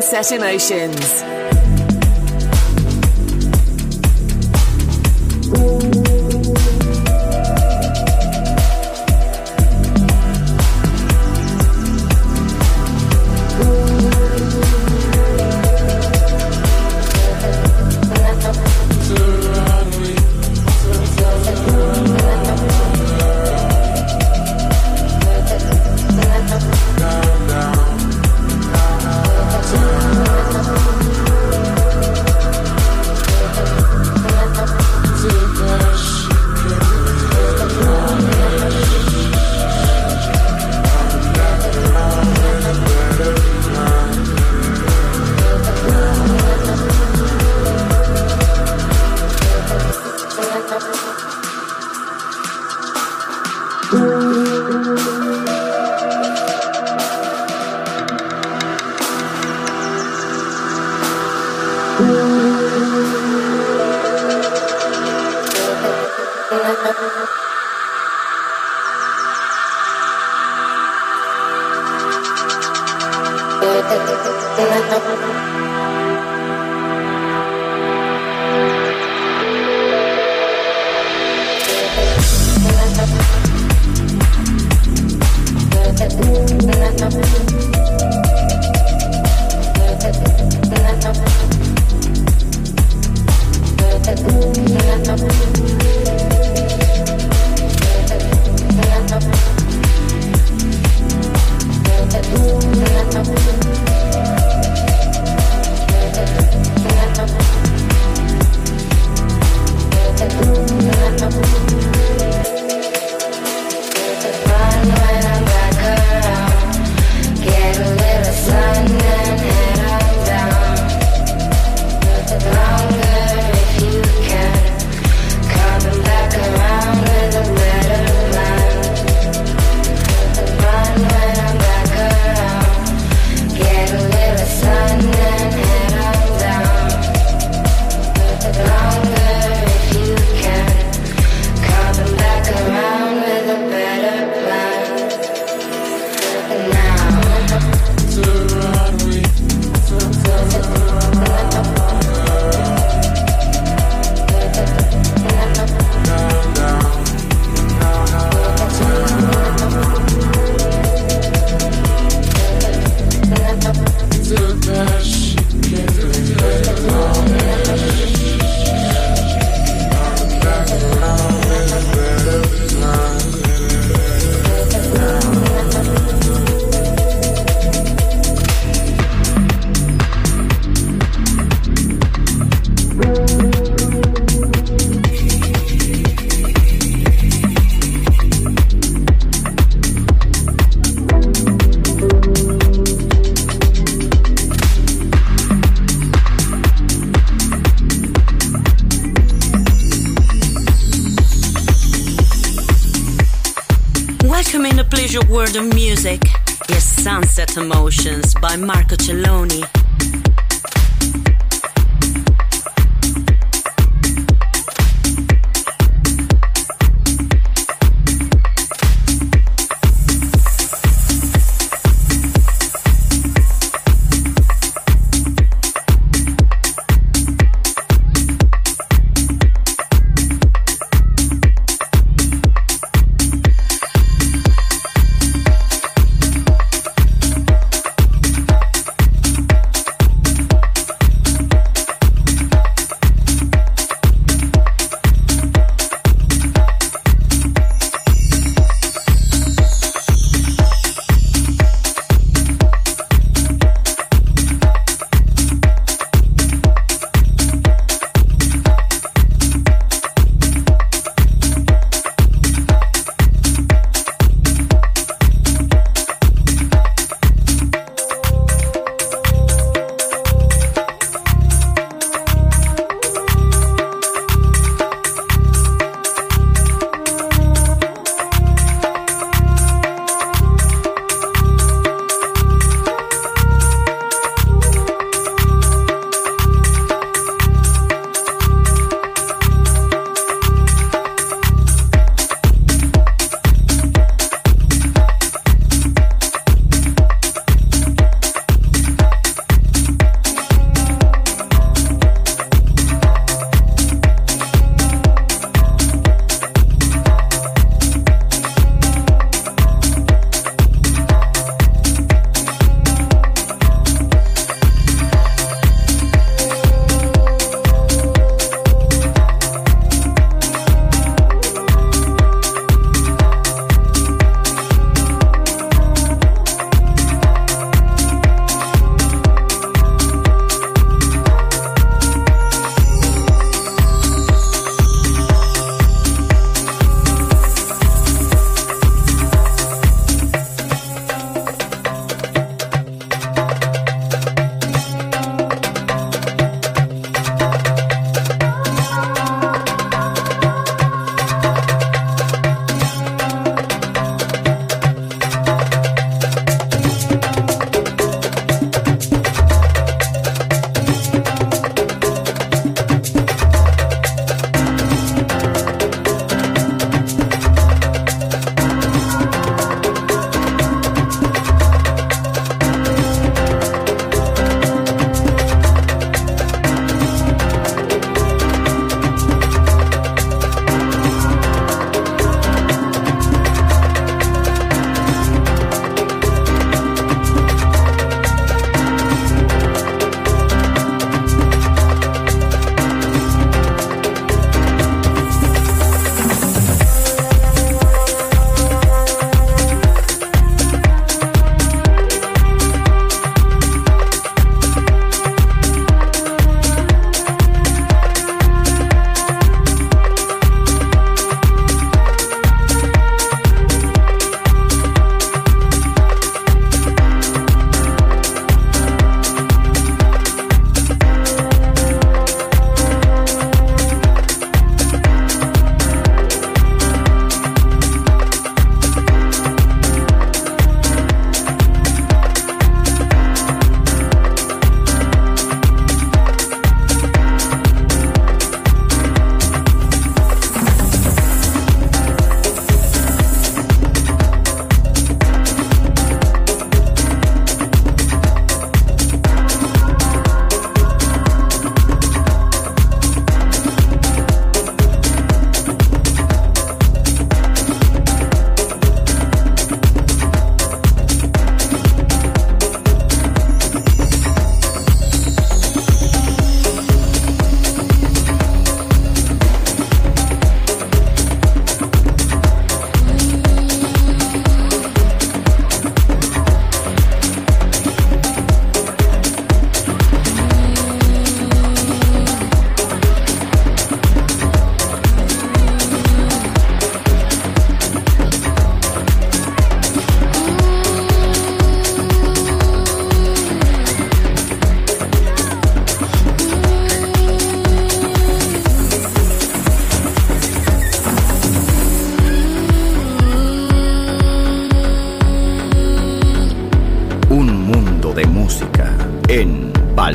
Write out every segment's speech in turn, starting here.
Sunset Emotions.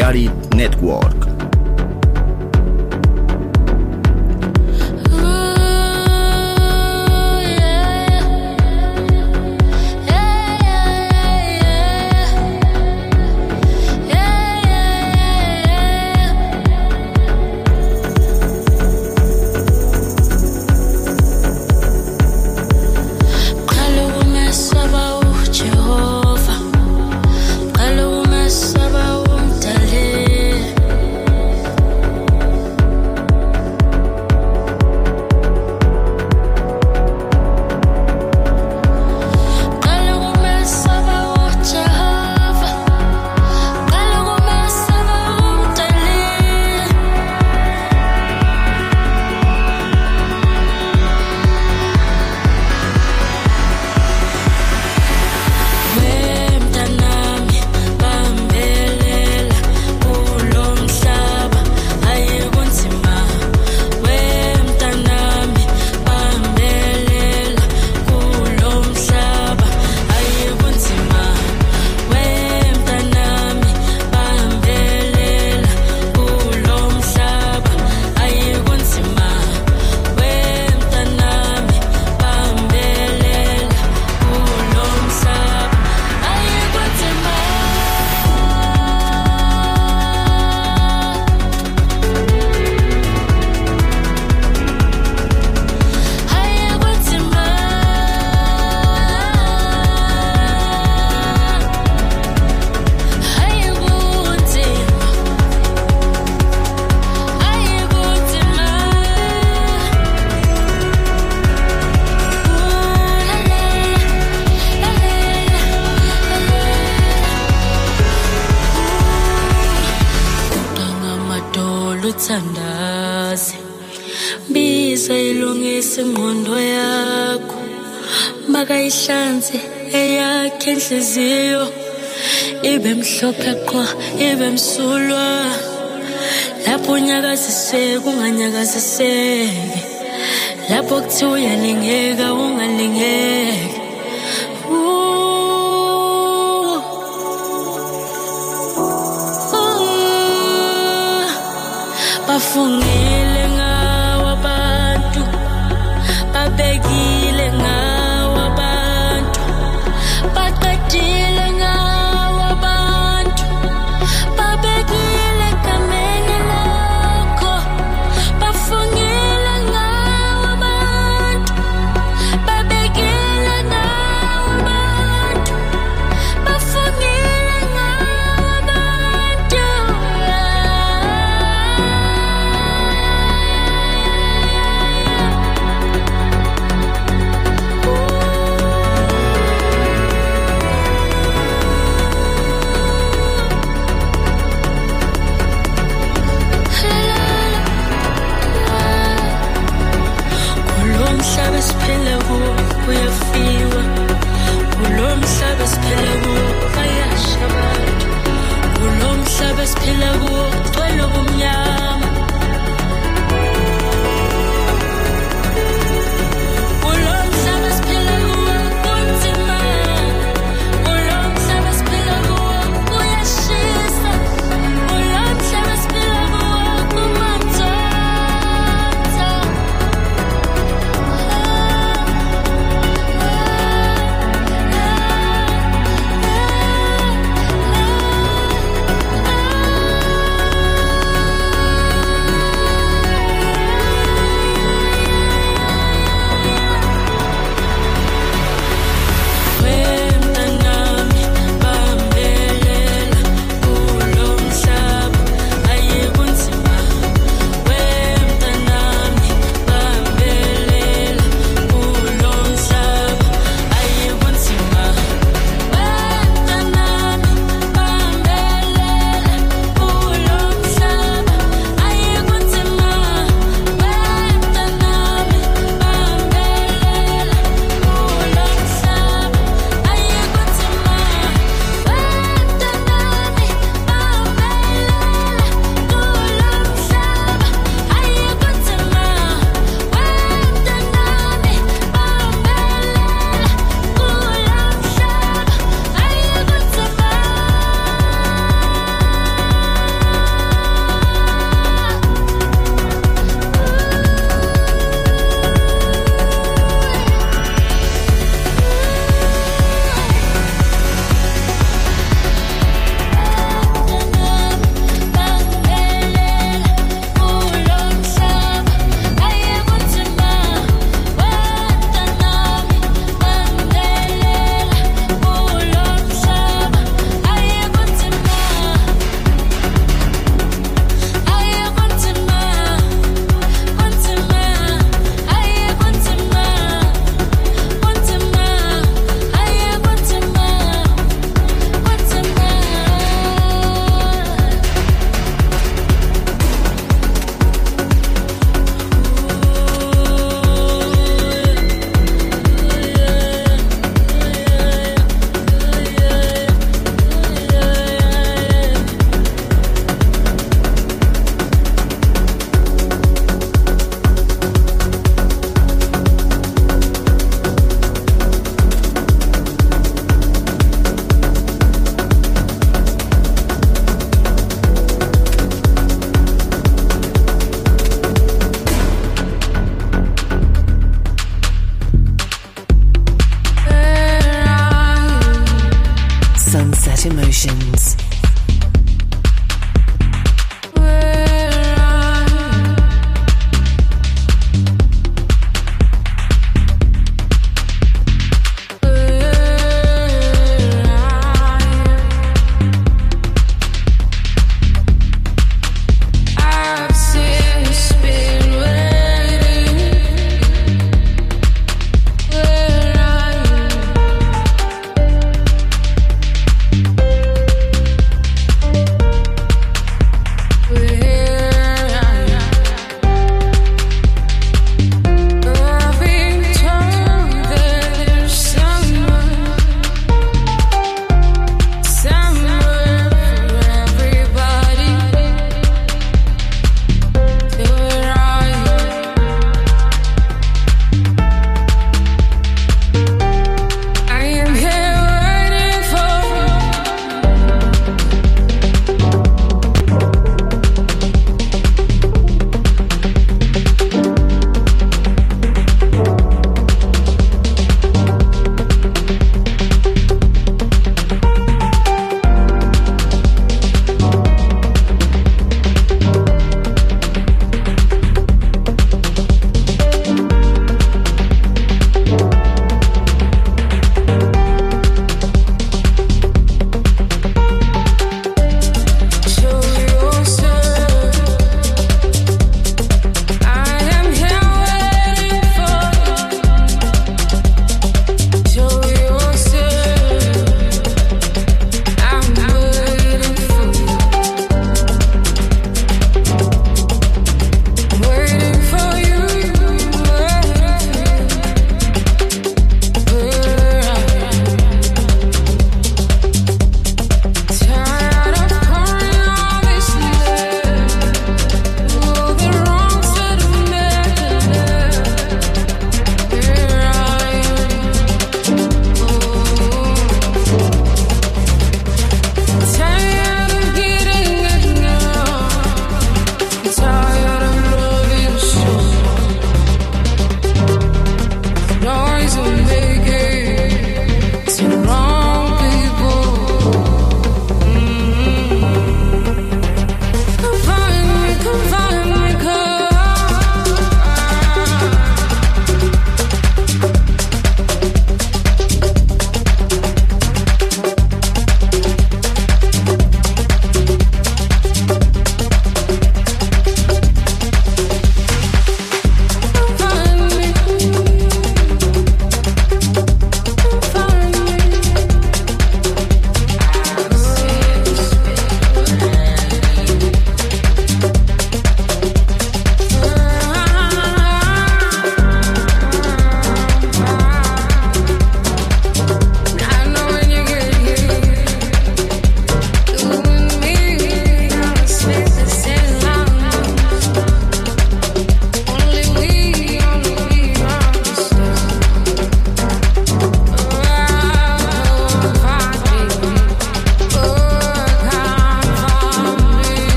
En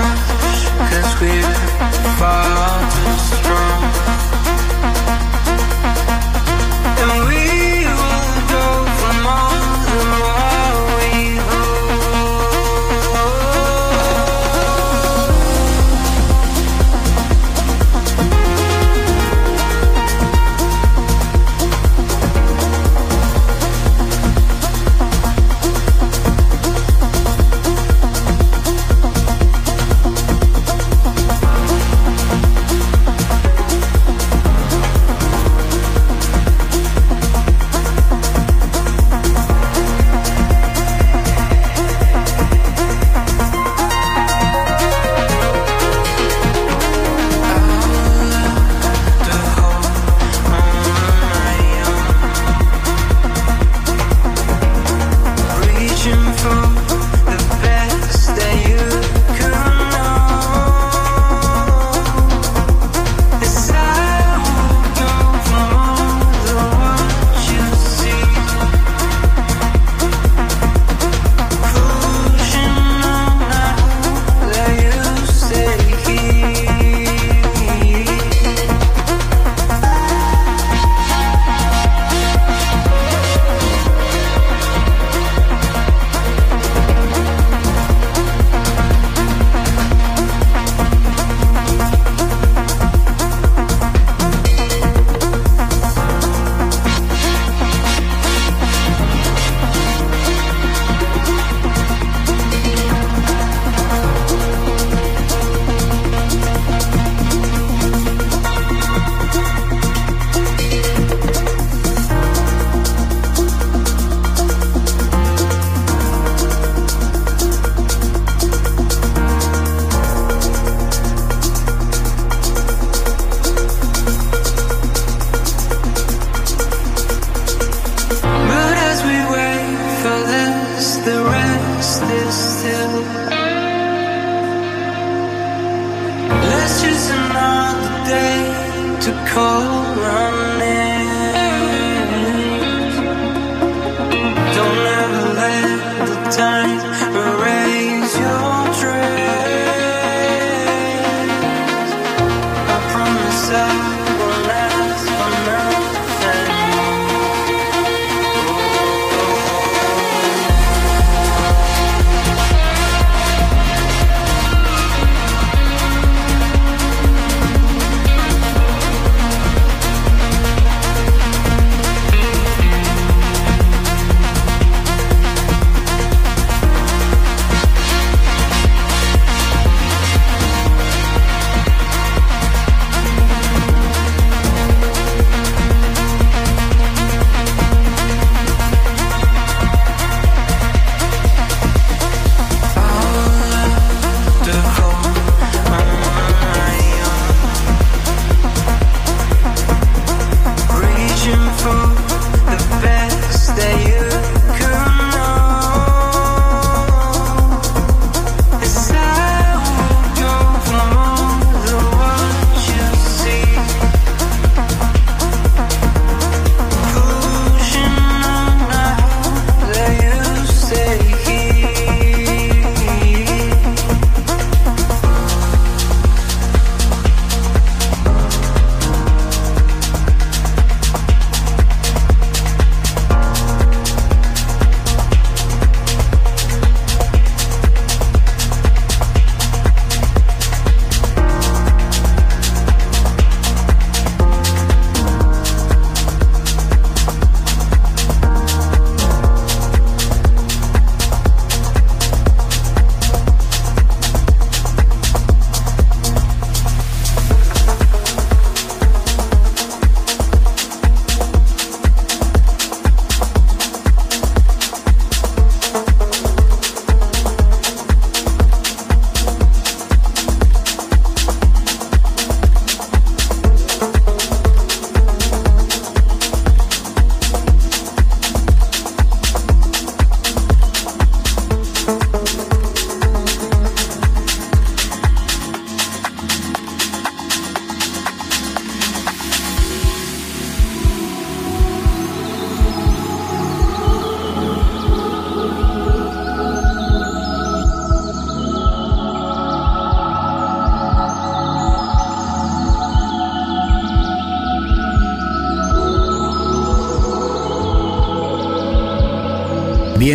from